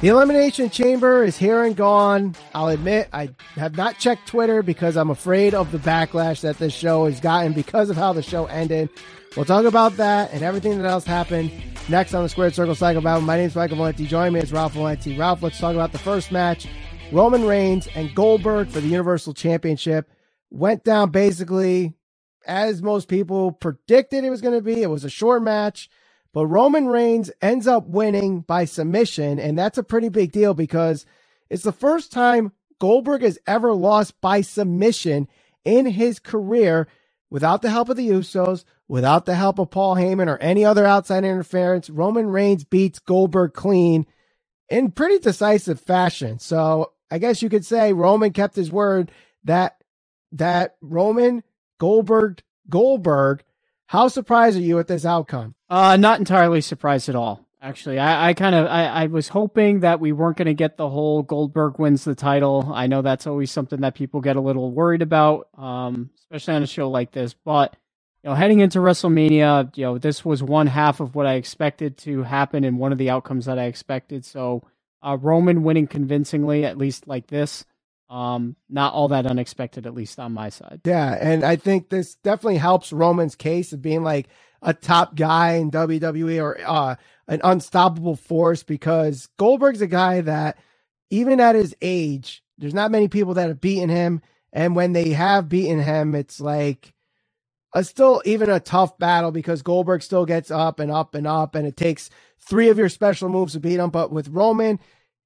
The Elimination Chamber is here and gone. I'll admit I have not checked Twitter because I'm afraid of the backlash that this show has gotten because of how the show ended. We'll talk about that and everything that else happened next on the Squared Circle Cycle Battle. My name is Michael Valenti. Join me, it's Ralph Valenti. Ralph, let's talk about the first match. Roman Reigns and Goldberg for the Universal Championship went down basically as most people predicted it was going to be. It was a short match. But Roman Reigns ends up winning by submission, and that's a pretty big deal because it's the first time Goldberg has ever lost by submission in his career without the help of the Usos, without the help of Paul Heyman or any other outside interference. Roman Reigns beats Goldberg clean in pretty decisive fashion. So I guess you could say Roman kept his word that that Roman Goldberg Goldberg how surprised are you at this outcome? Uh, not entirely surprised at all. Actually, I, I kind of I, I was hoping that we weren't going to get the whole Goldberg wins the title. I know that's always something that people get a little worried about, um, especially on a show like this. But you know, heading into WrestleMania, you know, this was one half of what I expected to happen and one of the outcomes that I expected. So, uh, Roman winning convincingly, at least like this, um, not all that unexpected, at least on my side. Yeah, and I think this definitely helps Roman's case of being like a top guy in WWE or uh, an unstoppable force because Goldberg's a guy that even at his age, there's not many people that have beaten him, and when they have beaten him, it's like a still even a tough battle because Goldberg still gets up and up and up, and it takes three of your special moves to beat him. But with Roman,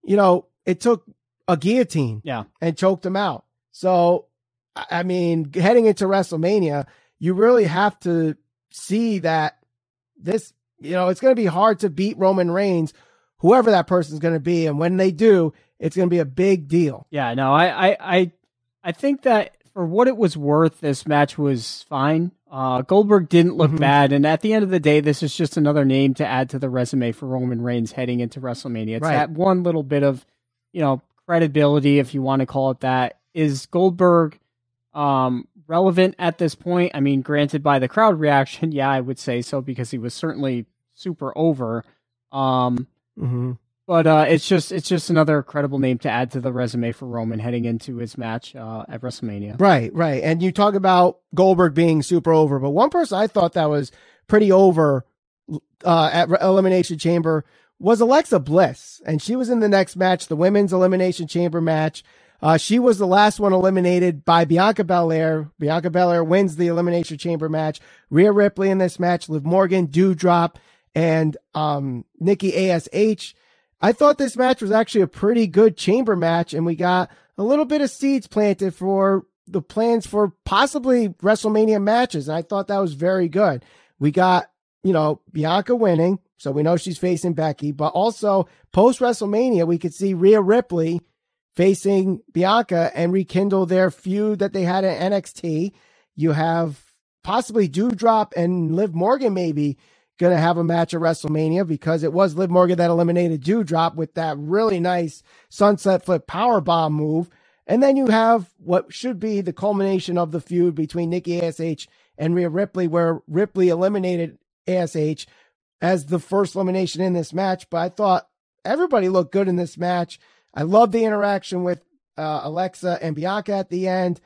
you know, it took a guillotine yeah. and choked him out. So, I mean, heading into WrestleMania, you really have to see that this, you know, it's going to be hard to beat Roman Reigns, whoever that person's going to be. And when they do, it's going to be a big deal. Yeah, no, I, I, I, I think that for what it was worth, this match was fine. Uh, Goldberg didn't look mm-hmm. bad, and at the end of the day, this is just another name to add to the resume for Roman Reigns heading into WrestleMania. It's right. that one little bit of, you know, credibility, if you want to call it that. Is Goldberg um, relevant at this point? I mean, granted, by the crowd reaction, yeah, I would say so because he was certainly super over. Um, mm-hmm. But uh, it's just it's just another credible name to add to the resume for Roman heading into his match uh, at WrestleMania. Right, right. And you talk about Goldberg being super over, but one person I thought that was pretty over uh, at Elimination Chamber was Alexa Bliss, and she was in the next match, the women's elimination chamber match. Uh, she was the last one eliminated by Bianca Belair. Bianca Belair wins the elimination chamber match. Rhea Ripley in this match, Liv Morgan, Doudrop, and um, Nikki Ash. I thought this match was actually a pretty good chamber match, and we got a little bit of seeds planted for the plans for possibly WrestleMania matches. And I thought that was very good. We got, you know, Bianca winning. So we know she's facing Becky, but also post WrestleMania, we could see Rhea Ripley facing Bianca and rekindle their feud that they had at NXT. You have possibly Doudrop and Liv Morgan maybe going to have a match at WrestleMania because it was Liv Morgan that eliminated Doudrop with that really nice sunset flip power bomb move. And then you have what should be the culmination of the feud between Nikki ASH and Rhea Ripley, where Ripley eliminated ASH as the first elimination in this match, but I thought everybody looked good in this match. I love the interaction with uh, Alexa and Bianca at the end.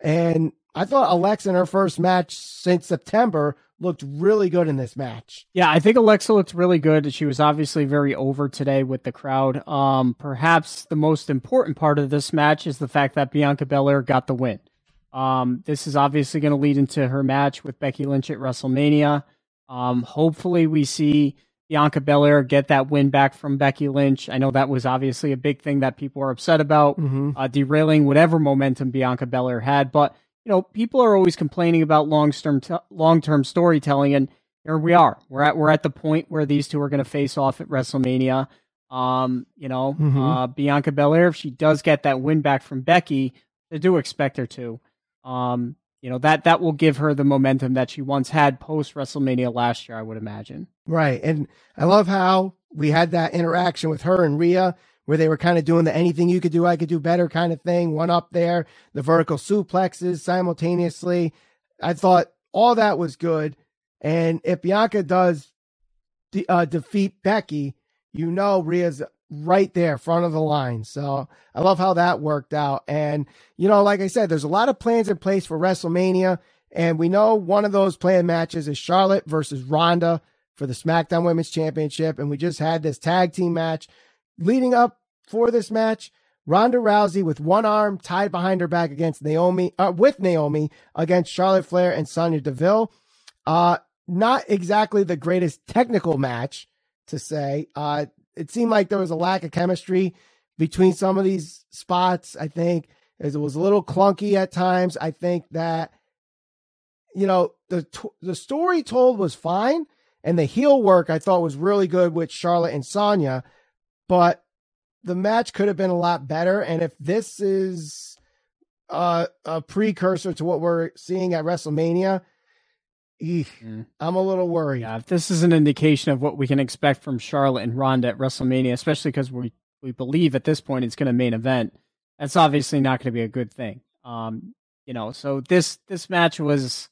And I thought Alexa in her first match since September looked really good in this match. Yeah, I think Alexa looked really good. She was obviously very over today with the crowd. Um, perhaps the most important part of this match is the fact that Bianca Belair got the win. Um, this is obviously going to lead into her match with Becky Lynch at WrestleMania. Um, hopefully, we see Bianca Belair get that win back from Becky Lynch. I know that was obviously a big thing that people are upset about, mm-hmm. uh, derailing whatever momentum Bianca Belair had. But you know, people are always complaining about long term t- long term storytelling, and here we are. We're at we're at the point where these two are going to face off at WrestleMania. Um, you know, mm-hmm. uh, Bianca Belair, if she does get that win back from Becky, I do expect her to. Um, you know that that will give her the momentum that she once had post WrestleMania last year. I would imagine. Right, and I love how we had that interaction with her and Rhea, where they were kind of doing the anything you could do, I could do better kind of thing. One up there, the vertical suplexes simultaneously. I thought all that was good, and if Bianca does de- uh, defeat Becky, you know Rhea's right there, front of the line. So I love how that worked out. And, you know, like I said, there's a lot of plans in place for WrestleMania. And we know one of those planned matches is Charlotte versus Ronda for the SmackDown Women's Championship. And we just had this tag team match leading up for this match. Ronda Rousey with one arm tied behind her back against Naomi, uh, with Naomi against Charlotte Flair and Sonya Deville. Uh, not exactly the greatest technical match to say. Uh, it seemed like there was a lack of chemistry between some of these spots. I think it was a little clunky at times. I think that you know the the story told was fine, and the heel work I thought was really good with Charlotte and Sonya, but the match could have been a lot better. And if this is uh, a precursor to what we're seeing at WrestleMania, Eek, mm. I'm a little worried. Yeah, if this is an indication of what we can expect from Charlotte and Ronda at WrestleMania, especially because we we believe at this point it's going to main event, that's obviously not going to be a good thing. Um, you know, so this this match was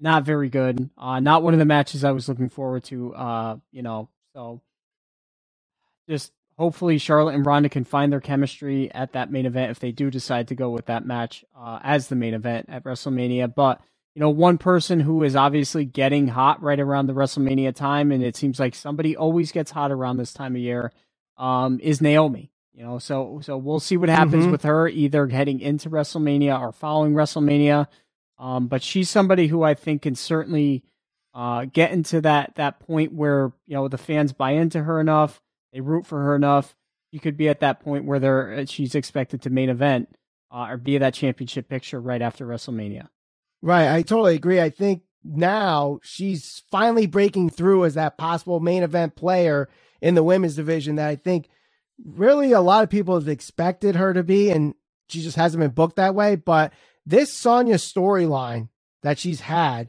not very good. Uh, not one of the matches I was looking forward to. Uh, you know, so just hopefully Charlotte and Ronda can find their chemistry at that main event if they do decide to go with that match uh, as the main event at WrestleMania. But you know, one person who is obviously getting hot right around the WrestleMania time, and it seems like somebody always gets hot around this time of year, um, is Naomi. You know, so so we'll see what happens mm-hmm. with her either heading into WrestleMania or following WrestleMania. Um, but she's somebody who I think can certainly uh, get into that that point where you know the fans buy into her enough, they root for her enough. You could be at that point where they're she's expected to main event uh, or be that championship picture right after WrestleMania. Right. I totally agree. I think now she's finally breaking through as that possible main event player in the women's division that I think really a lot of people have expected her to be, and she just hasn't been booked that way. But this Sonya storyline that she's had,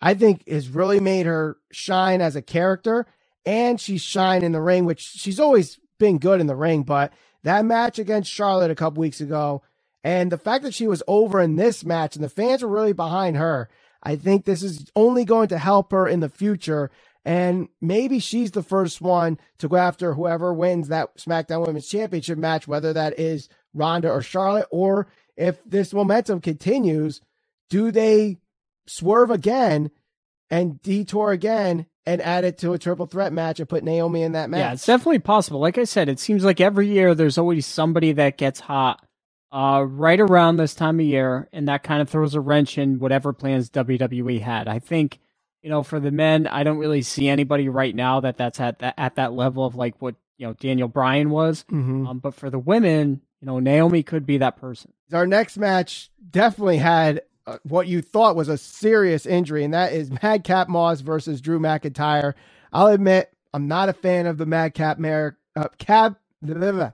I think has really made her shine as a character and she's shine in the ring, which she's always been good in the ring. But that match against Charlotte a couple weeks ago, and the fact that she was over in this match and the fans were really behind her, I think this is only going to help her in the future. And maybe she's the first one to go after whoever wins that SmackDown Women's Championship match, whether that is Ronda or Charlotte, or if this momentum continues, do they swerve again and detour again and add it to a triple threat match and put Naomi in that match? Yeah, it's definitely possible. Like I said, it seems like every year there's always somebody that gets hot uh, right around this time of year, and that kind of throws a wrench in whatever plans WWE had. I think, you know, for the men, I don't really see anybody right now that that's at that at that level of like what you know Daniel Bryan was. Mm-hmm. Um, but for the women, you know, Naomi could be that person. Our next match definitely had uh, what you thought was a serious injury, and that is Madcap Moss versus Drew McIntyre. I'll admit I'm not a fan of the Madcap Mer- uh, Cab. Blah, blah, blah.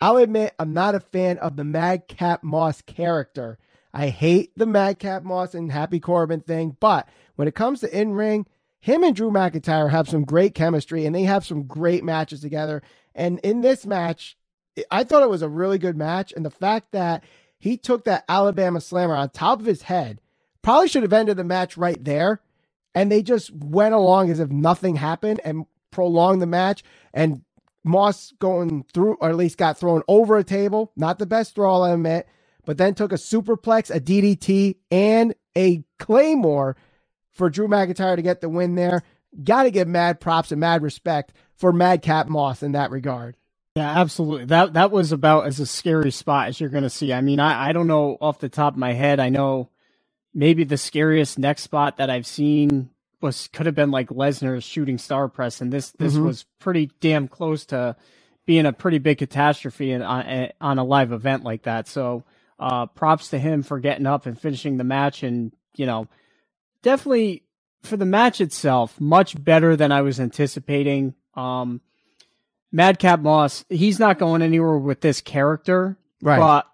I'll admit I'm not a fan of the Madcap Moss character. I hate the Madcap Moss and Happy Corbin thing, but when it comes to in ring, him and Drew McIntyre have some great chemistry and they have some great matches together. And in this match, I thought it was a really good match. And the fact that he took that Alabama slammer on top of his head probably should have ended the match right there. And they just went along as if nothing happened and prolonged the match. And Moss going through, or at least got thrown over a table. Not the best throw, I'll admit, but then took a superplex, a DDT, and a Claymore for Drew McIntyre to get the win there. Got to give mad props and mad respect for Madcap Moss in that regard. Yeah, absolutely. That that was about as a scary spot as you're going to see. I mean, I, I don't know off the top of my head. I know maybe the scariest next spot that I've seen was could have been like Lesnar's shooting star press, and this this mm-hmm. was pretty damn close to being a pretty big catastrophe in, on, on a live event like that. So, uh, props to him for getting up and finishing the match, and you know, definitely for the match itself, much better than I was anticipating. Um, Madcap Moss, he's not going anywhere with this character, right? But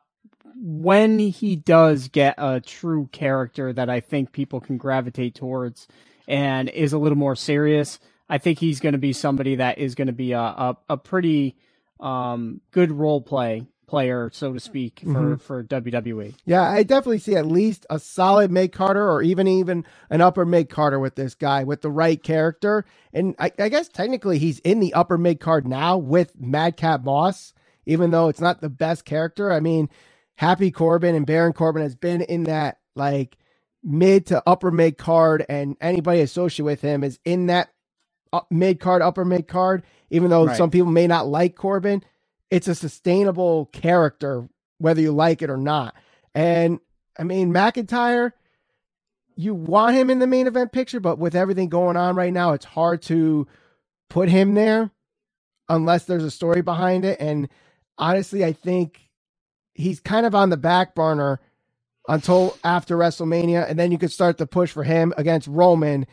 when he does get a true character that I think people can gravitate towards, and is a little more serious, I think he's going to be somebody that is going to be a, a, a pretty um, good role play player, so to speak, for mm-hmm. for WWE. Yeah, I definitely see at least a solid mid carder or even even an upper mid carder with this guy with the right character. And I, I guess technically he's in the upper mid card now with Madcap Moss, even though it's not the best character. I mean, Happy Corbin and Baron Corbin has been in that like mid to upper mid card, and anybody associated with him is in that uh, mid card, upper mid card. Even though right. some people may not like Corbin, it's a sustainable character, whether you like it or not. And I mean, McIntyre, you want him in the main event picture, but with everything going on right now, it's hard to put him there unless there's a story behind it. And honestly, I think he's kind of on the back burner until after WrestleMania, and then you could start to push for him against Roman.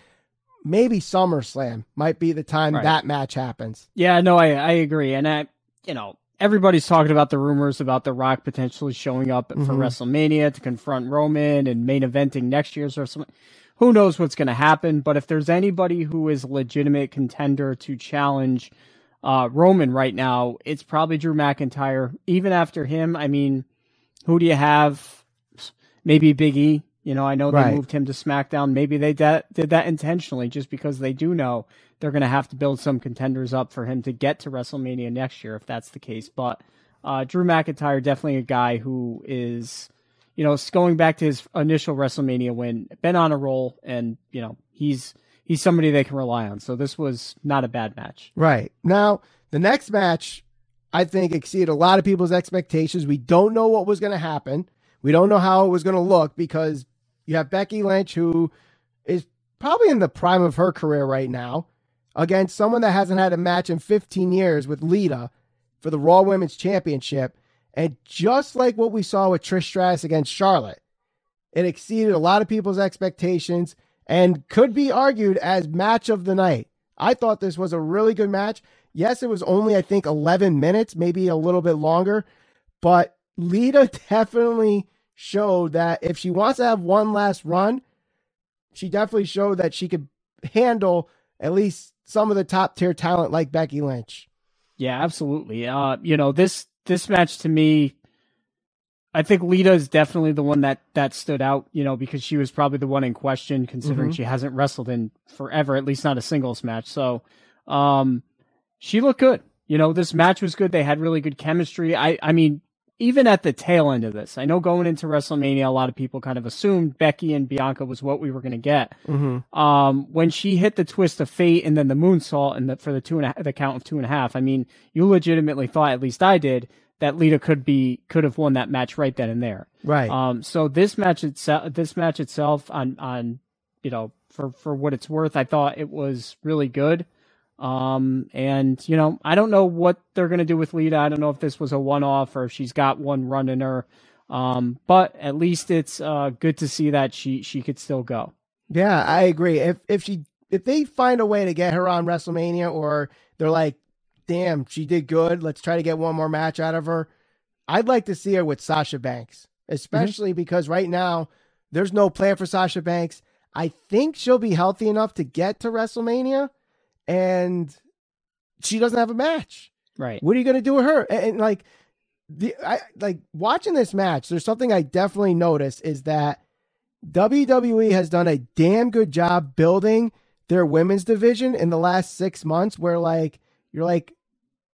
Maybe SummerSlam might be the time right. that match happens. Yeah, no, I I agree, and I you know everybody's talking about the rumors about The Rock potentially showing up mm-hmm. for WrestleMania to confront Roman and main eventing next year's WrestleMania. Who knows what's going to happen? But if there's anybody who is a legitimate contender to challenge uh, Roman right now, it's probably Drew McIntyre. Even after him, I mean, who do you have? Maybe Big E. You know, I know they right. moved him to SmackDown. Maybe they de- did that intentionally just because they do know they're going to have to build some contenders up for him to get to WrestleMania next year if that's the case. But uh, Drew McIntyre, definitely a guy who is, you know, going back to his initial WrestleMania win, been on a roll, and you know he's he's somebody they can rely on. So this was not a bad match. Right now, the next match, I think exceeded a lot of people's expectations. We don't know what was going to happen. We don't know how it was going to look because you have Becky Lynch, who is probably in the prime of her career right now, against someone that hasn't had a match in 15 years with Lita for the Raw Women's Championship. And just like what we saw with Trish Stratus against Charlotte, it exceeded a lot of people's expectations and could be argued as match of the night. I thought this was a really good match. Yes, it was only, I think, 11 minutes, maybe a little bit longer, but Lita definitely showed that if she wants to have one last run, she definitely showed that she could handle at least some of the top tier talent like Becky Lynch. Yeah, absolutely. Uh, you know, this this match to me, I think Lita is definitely the one that that stood out. You know, because she was probably the one in question, considering mm-hmm. she hasn't wrestled in forever, at least not a singles match. So, um, she looked good. You know, this match was good. They had really good chemistry. I, I mean, even at the tail end of this, I know going into WrestleMania, a lot of people kind of assumed Becky and Bianca was what we were going to get. Mm-hmm. Um, when she hit the twist of fate and then the moonsault and the, for the two and a, the count of two and a half, I mean, you legitimately thought, at least I did, that Lita could be could have won that match right then and there. Right. Um. So this match itself, this match itself, on on you know for for what it's worth, I thought it was really good. Um, and you know, I don't know what they're gonna do with Lita. I don't know if this was a one-off or if she's got one run in her. Um, but at least it's uh good to see that she she could still go. Yeah, I agree. If if she if they find a way to get her on WrestleMania, or they're like, damn, she did good. Let's try to get one more match out of her. I'd like to see her with Sasha Banks, especially mm-hmm. because right now there's no plan for Sasha Banks. I think she'll be healthy enough to get to WrestleMania and she doesn't have a match. Right. What are you going to do with her? And, and, like the I like watching this match, there's something I definitely noticed is that WWE has done a damn good job building their women's division in the last 6 months where like you're like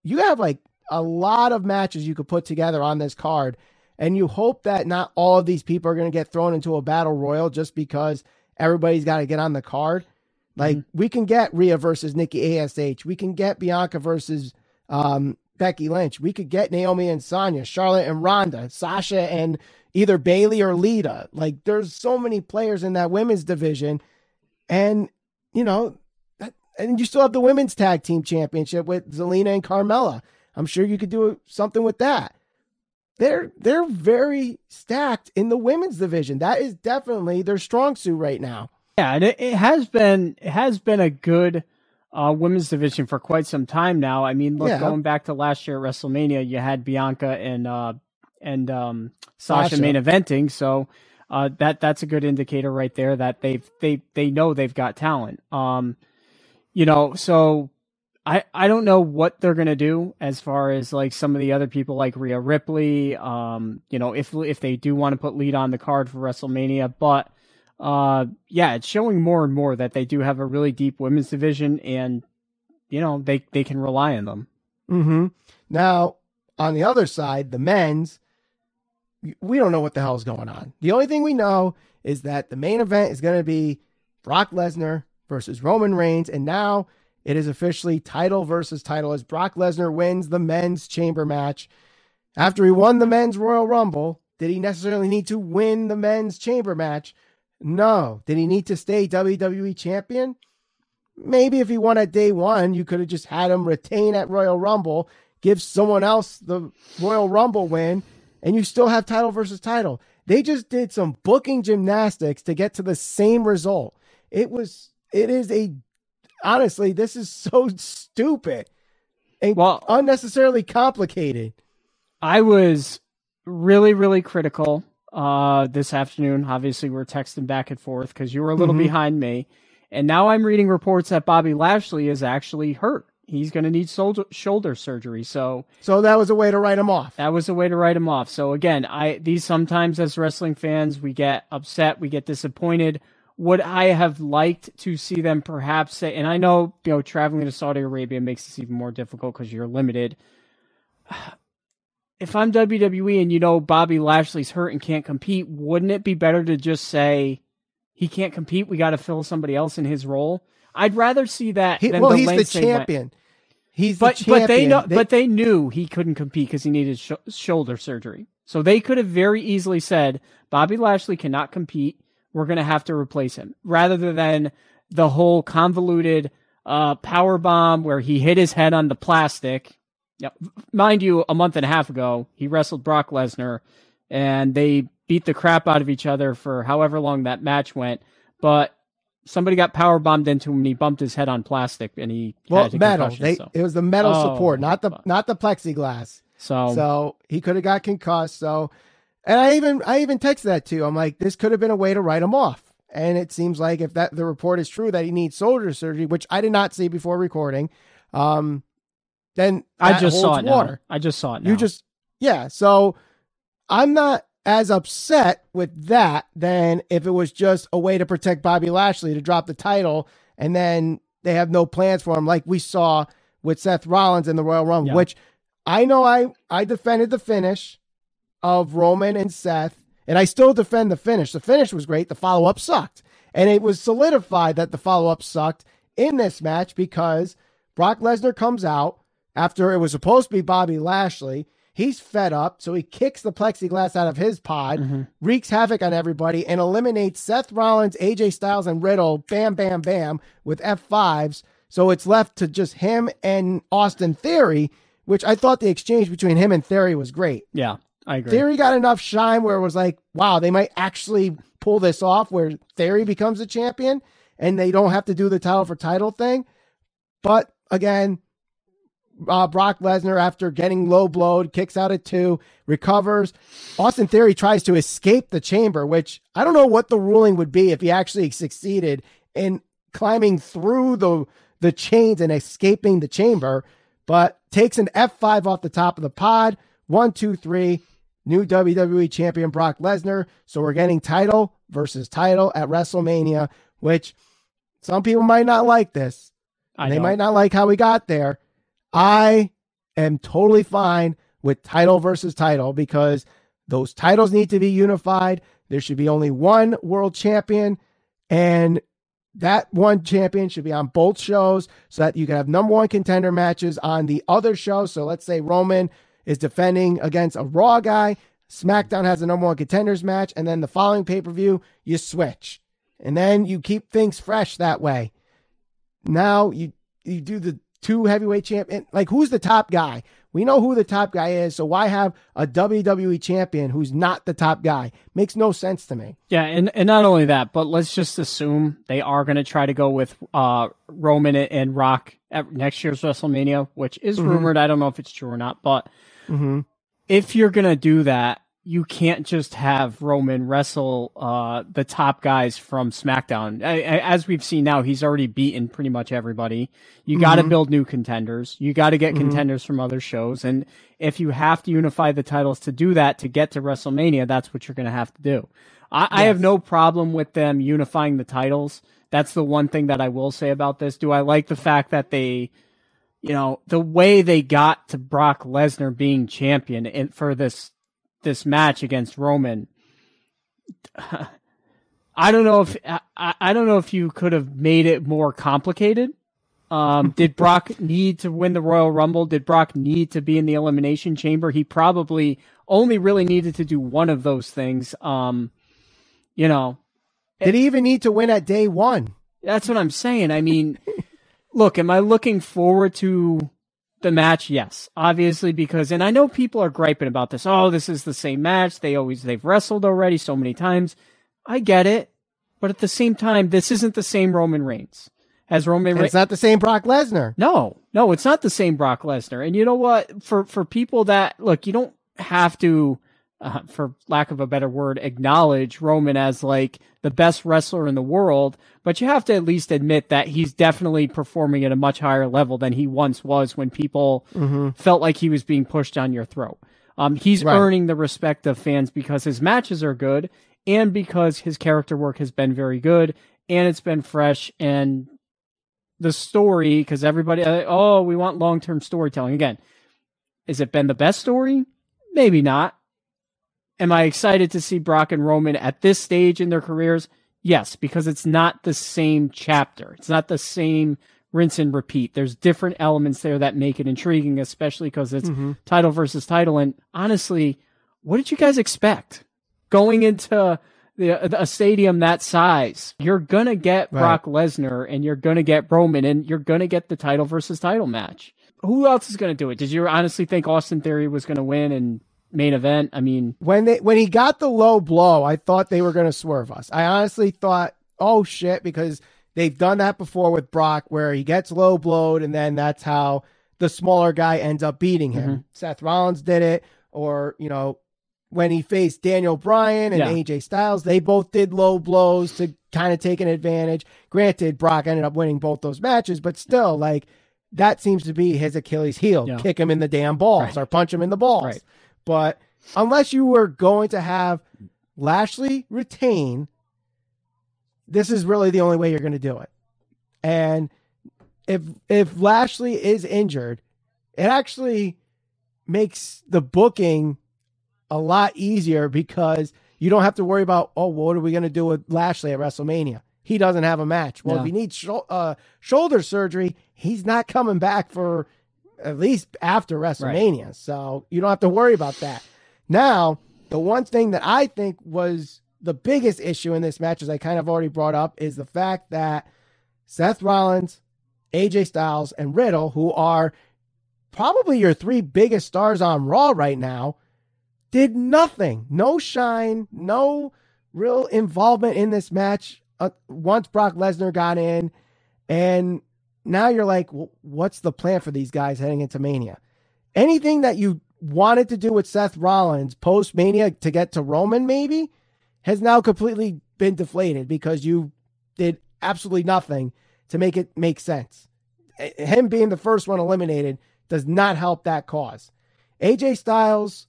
you have like a lot of matches you could put together on this card and you hope that not all of these people are going to get thrown into a battle royal just because everybody's got to get on the card. Like mm-hmm. we can get Rhea versus Nikki Ash, we can get Bianca versus um, Becky Lynch, we could get Naomi and Sonya, Charlotte and Ronda, Sasha and either Bayley or Lita. Like there's so many players in that women's division, and you know, and you still have the women's tag team championship with Zelina and Carmella. I'm sure you could do something with that. They're they're very stacked in the women's division. That is definitely their strong suit right now. Yeah, and it, it has been it has been a good uh, women's division for quite some time now. I mean, look, yeah. going back to last year at WrestleMania, you had Bianca and uh, and um, Sasha, Sasha main eventing, so uh, that that's a good indicator right there that they've they they know they've got talent. Um, you know, so I, I don't know what they're gonna do as far as like some of the other people like Rhea Ripley. Um, you know, if if they do want to put lead on the card for WrestleMania, but uh, yeah, it's showing more and more that they do have a really deep women's division, and you know they they can rely on them. Mm-hmm. Now on the other side, the men's, we don't know what the hell is going on. The only thing we know is that the main event is going to be Brock Lesnar versus Roman Reigns, and now it is officially title versus title as Brock Lesnar wins the men's chamber match. After he won the men's Royal Rumble, did he necessarily need to win the men's chamber match? No. Did he need to stay WWE champion? Maybe if he won at day one, you could have just had him retain at Royal Rumble, give someone else the Royal Rumble win, and you still have title versus title. They just did some booking gymnastics to get to the same result. It was, it is a honestly, this is so stupid and well, unnecessarily complicated. I was really, really critical uh, this afternoon. Obviously, we're texting back and forth because you were a little mm-hmm. behind me. And now I'm reading reports that Bobby Lashley is actually hurt. He's going to need shoulder, shoulder surgery. So, so that was a way to write him off. That was a way to write him off. So again, I these sometimes as wrestling fans we get upset, we get disappointed would I have liked to see them perhaps say, and I know, you know, traveling to Saudi Arabia makes this even more difficult because you're limited. If I'm WWE and you know Bobby Lashley's hurt and can't compete, wouldn't it be better to just say he can't compete? We got to fill somebody else in his role. I'd rather see that. He, well, the he's the champion. Went. He's but the champion. but they know they, but they knew he couldn't compete because he needed sh- shoulder surgery. So they could have very easily said Bobby Lashley cannot compete we're going to have to replace him rather than the whole convoluted uh, power bomb where he hit his head on the plastic. Yep. Mind you, a month and a half ago, he wrestled Brock Lesnar and they beat the crap out of each other for however long that match went. But somebody got power bombed into him and he bumped his head on plastic and he well metal. They, so. It was the metal oh, support, not the not the plexiglass. So so he could have got concussed. So and I even I even texted that too. I'm like, this could have been a way to write him off. And it seems like if that the report is true that he needs shoulder surgery, which I did not see before recording, um, then I just saw it water. Now. I just saw it. Now. You just yeah. So I'm not as upset with that than if it was just a way to protect Bobby Lashley to drop the title and then they have no plans for him, like we saw with Seth Rollins in the Royal Rumble, yeah. which I know I I defended the finish of Roman and Seth, and I still defend the finish. The finish was great. The follow up sucked. And it was solidified that the follow up sucked in this match because Brock Lesnar comes out after it was supposed to be Bobby Lashley. He's fed up, so he kicks the plexiglass out of his pod, mm-hmm. wreaks havoc on everybody, and eliminates Seth Rollins, AJ Styles, and Riddle bam, bam, bam with F5s. So it's left to just him and Austin Theory, which I thought the exchange between him and Theory was great. Yeah. I agree. Theory got enough shine where it was like, wow, they might actually pull this off where Theory becomes a champion and they don't have to do the title for title thing. But again, uh, Brock Lesnar, after getting low blowed, kicks out at two, recovers. Austin Theory tries to escape the chamber, which I don't know what the ruling would be if he actually succeeded in climbing through the the chains and escaping the chamber, but takes an F5 off the top of the pod. One, two, three new WWE champion Brock Lesnar. So we're getting title versus title at WrestleMania, which some people might not like this. they might not like how we got there. I am totally fine with title versus title because those titles need to be unified. There should be only one world champion, and that one champion should be on both shows so that you can have number one contender matches on the other show. So let's say Roman is defending against a Raw guy. SmackDown has a number one contenders match, and then the following pay per view, you switch, and then you keep things fresh that way. Now you you do the two heavyweight champion. Like who's the top guy? We know who the top guy is, so why have a WWE champion who's not the top guy? Makes no sense to me. Yeah, and, and not only that, but let's just assume they are going to try to go with uh, Roman and Rock at next year's WrestleMania, which is mm-hmm. rumored. I don't know if it's true or not, but Mm-hmm. If you're going to do that, you can't just have Roman wrestle uh, the top guys from SmackDown. I, I, as we've seen now, he's already beaten pretty much everybody. You got to mm-hmm. build new contenders. You got to get mm-hmm. contenders from other shows. And if you have to unify the titles to do that to get to WrestleMania, that's what you're going to have to do. I, yes. I have no problem with them unifying the titles. That's the one thing that I will say about this. Do I like the fact that they, you know, the way they got to Brock Lesnar being champion in, for this this match against Roman. I don't know if I, I don't know if you could have made it more complicated. Um, did Brock need to win the Royal Rumble? Did Brock need to be in the Elimination Chamber? He probably only really needed to do one of those things. Um, you know, did he even need to win at day one? That's what I'm saying. I mean, look, am I looking forward to the match, yes, obviously because, and I know people are griping about this. Oh, this is the same match. They always they've wrestled already so many times. I get it, but at the same time, this isn't the same Roman Reigns as Roman. Reigns. It's not the same Brock Lesnar. No, no, it's not the same Brock Lesnar. And you know what? For for people that look, you don't have to uh, for lack of a better word, acknowledge Roman as like the best wrestler in the world, but you have to at least admit that he's definitely performing at a much higher level than he once was when people mm-hmm. felt like he was being pushed down your throat. Um, he's right. earning the respect of fans because his matches are good and because his character work has been very good and it's been fresh and the story because everybody uh, oh we want long-term storytelling again has it been the best story maybe not Am I excited to see Brock and Roman at this stage in their careers? Yes, because it's not the same chapter. It's not the same rinse and repeat. There's different elements there that make it intriguing, especially because it's mm-hmm. title versus title. And honestly, what did you guys expect going into the, a stadium that size? You're gonna get right. Brock Lesnar and you're gonna get Roman and you're gonna get the title versus title match. Who else is gonna do it? Did you honestly think Austin Theory was gonna win and main event. I mean, when they when he got the low blow, I thought they were going to swerve us. I honestly thought, oh shit, because they've done that before with Brock, where he gets low blowed, and then that's how the smaller guy ends up beating him. Mm-hmm. Seth Rollins did it, or you know, when he faced Daniel Bryan and yeah. AJ Styles, they both did low blows to kind of take an advantage. Granted, Brock ended up winning both those matches, but still, like that seems to be his Achilles heel. Yeah. Kick him in the damn balls right. or punch him in the balls. Right. But unless you were going to have Lashley retain, this is really the only way you're going to do it. And if if Lashley is injured, it actually makes the booking a lot easier because you don't have to worry about oh what are we going to do with Lashley at WrestleMania? He doesn't have a match. Well, if he needs sh- uh, shoulder surgery, he's not coming back for at least after WrestleMania. Right. So you don't have to worry about that. Now, the one thing that I think was the biggest issue in this match, as I kind of already brought up, is the fact that Seth Rollins, AJ Styles, and Riddle, who are probably your three biggest stars on Raw right now, did nothing. No shine, no real involvement in this match uh, once Brock Lesnar got in. And now you're like, well, what's the plan for these guys heading into Mania? Anything that you wanted to do with Seth Rollins post Mania to get to Roman, maybe, has now completely been deflated because you did absolutely nothing to make it make sense. Him being the first one eliminated does not help that cause. AJ Styles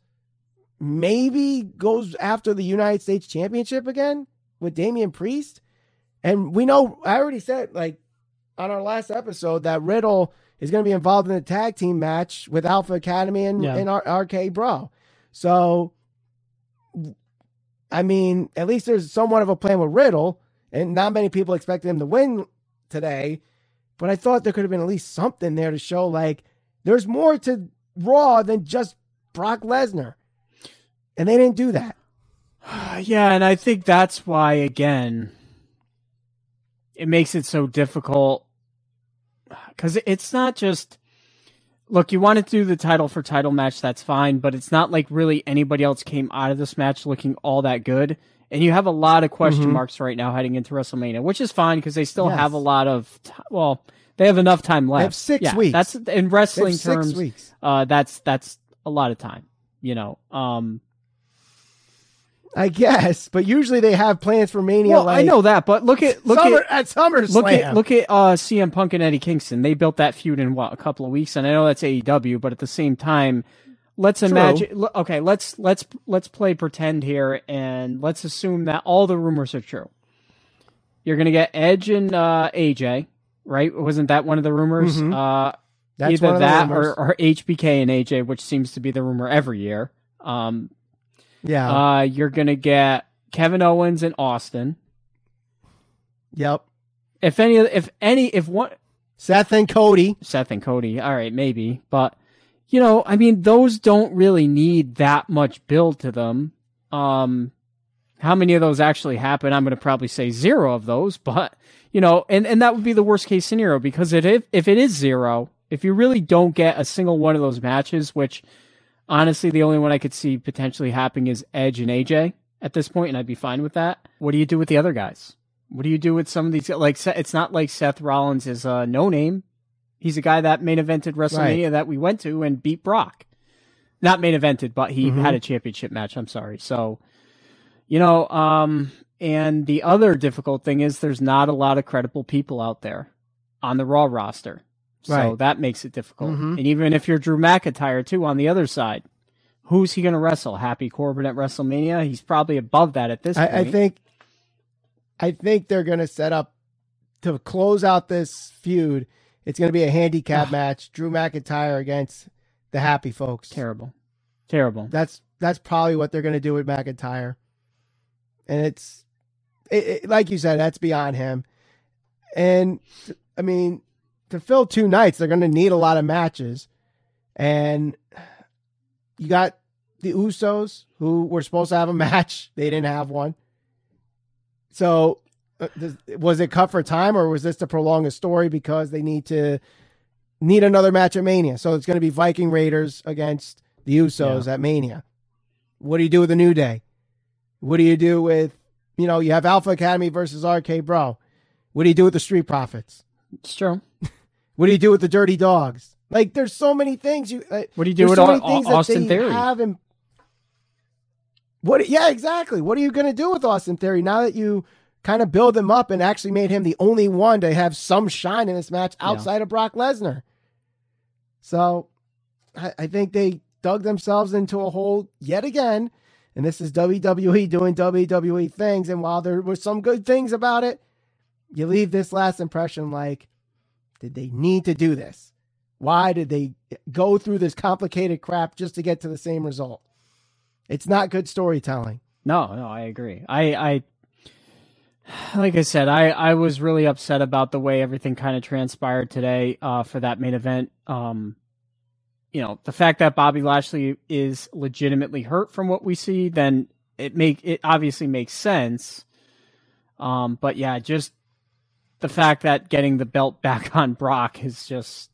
maybe goes after the United States Championship again with Damian Priest. And we know, I already said, like, on our last episode that Riddle is going to be involved in the tag team match with Alpha Academy and, yeah. and RK Bro. So, I mean, at least there's somewhat of a plan with Riddle, and not many people expected him to win today. But I thought there could have been at least something there to show like there's more to Raw than just Brock Lesnar. And they didn't do that. Yeah, and I think that's why, again, it makes it so difficult because it's not just look you want to do the title for title match that's fine but it's not like really anybody else came out of this match looking all that good and you have a lot of question mm-hmm. marks right now heading into wrestlemania which is fine because they still yes. have a lot of t- well they have enough time left six yeah, weeks that's in wrestling terms uh, that's that's a lot of time you know um I guess, but usually they have plans for Mania. Well, like I know that, but look at look Summer, at at SummerSlam. look at look at uh, CM Punk and Eddie Kingston. They built that feud in what a couple of weeks, and I know that's AEW, but at the same time, let's imagine. Okay, let's let's let's play pretend here, and let's assume that all the rumors are true. You're gonna get Edge and uh, AJ, right? Wasn't that one of the rumors? Mhm. Uh, That's one either of that or, or HBK and AJ, which seems to be the rumor every year. Um, yeah, uh, you're gonna get Kevin Owens and Austin. yep. If any, if any, if one, Seth and Cody. Seth and Cody, all right, maybe, but you know, I mean, those don't really need that much build to them. Um, how many of those actually happen? I'm going to probably say zero of those, but you know, and and that would be the worst case scenario because it, if if it is zero, if you really don't get a single one of those matches, which honestly, the only one I could see potentially happening is Edge and AJ at this point, and I'd be fine with that. What do you do with the other guys? What do you do with some of these? Like, it's not like Seth Rollins is a no name. He's a guy that main evented WrestleMania that we went to and beat Brock. Not main evented, but he Mhm. had a championship match. I'm sorry. So, you know, um, and the other difficult thing is there's not a lot of credible people out there on the Raw roster. So that makes it difficult. Mhm. And even if you're Drew McIntyre too on the other side, who's he going to wrestle? Happy Corbin at WrestleMania? He's probably above that at this I, point. I think, I think they're going to set up to close out this feud. It's going to be a handicap match: Drew McIntyre against the Happy Folks. terrible, terrible. That's that's probably what they're going to do with McIntyre, and it's it, it, like you said, that's beyond him. And I mean, to fill two nights, they're going to need a lot of matches, and you got the Usos who were supposed to have a match; they didn't have one. So, uh, was it cut for time, or was this to prolong a story because they need to need another match at Mania? So it's going to be Viking Raiders against the Usos at Mania. What do you do with the New Day? What do you do with you know you have Alpha Academy versus RK Bro? What do you do with the Street Profits? It's true. What do you do with the Dirty Dawgs? Like, there's so many things you. What do you do with so Au- many things Au- that Austin Theory? Have in, what? Yeah, exactly. What are you going to do with Austin Theory now that you kind of build him up and actually made him the only one to have some shine in this match outside of Brock Lesnar? So, I, I think they dug themselves into a hole yet again. And this is WWE doing WWE things. And while there were some good things about it, you leave this last impression like, did they need to do this? Why did they go through this complicated crap just to get to the same result? It's not good storytelling. No, no, I agree. I, I, like I said, I, I was really upset about the way everything kind of transpired today uh, for that main event. Um, you know, the fact that Bobby Lashley is legitimately hurt from what we see, then it make it obviously makes sense. Um, but yeah, just the fact that getting the belt back on Brock is just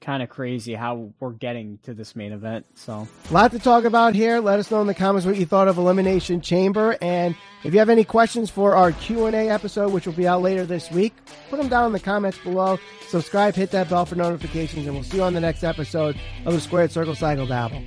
kind of crazy how we're getting to this main event. So A lot to talk about here. Let us know in the comments what you thought of Elimination Chamber, and if you have any questions for our Q and A episode, which will be out later this week, put them down in the comments below. Subscribe, hit that bell for notifications, and we'll see you on the next episode of the Squared Circle Cycle Dabble.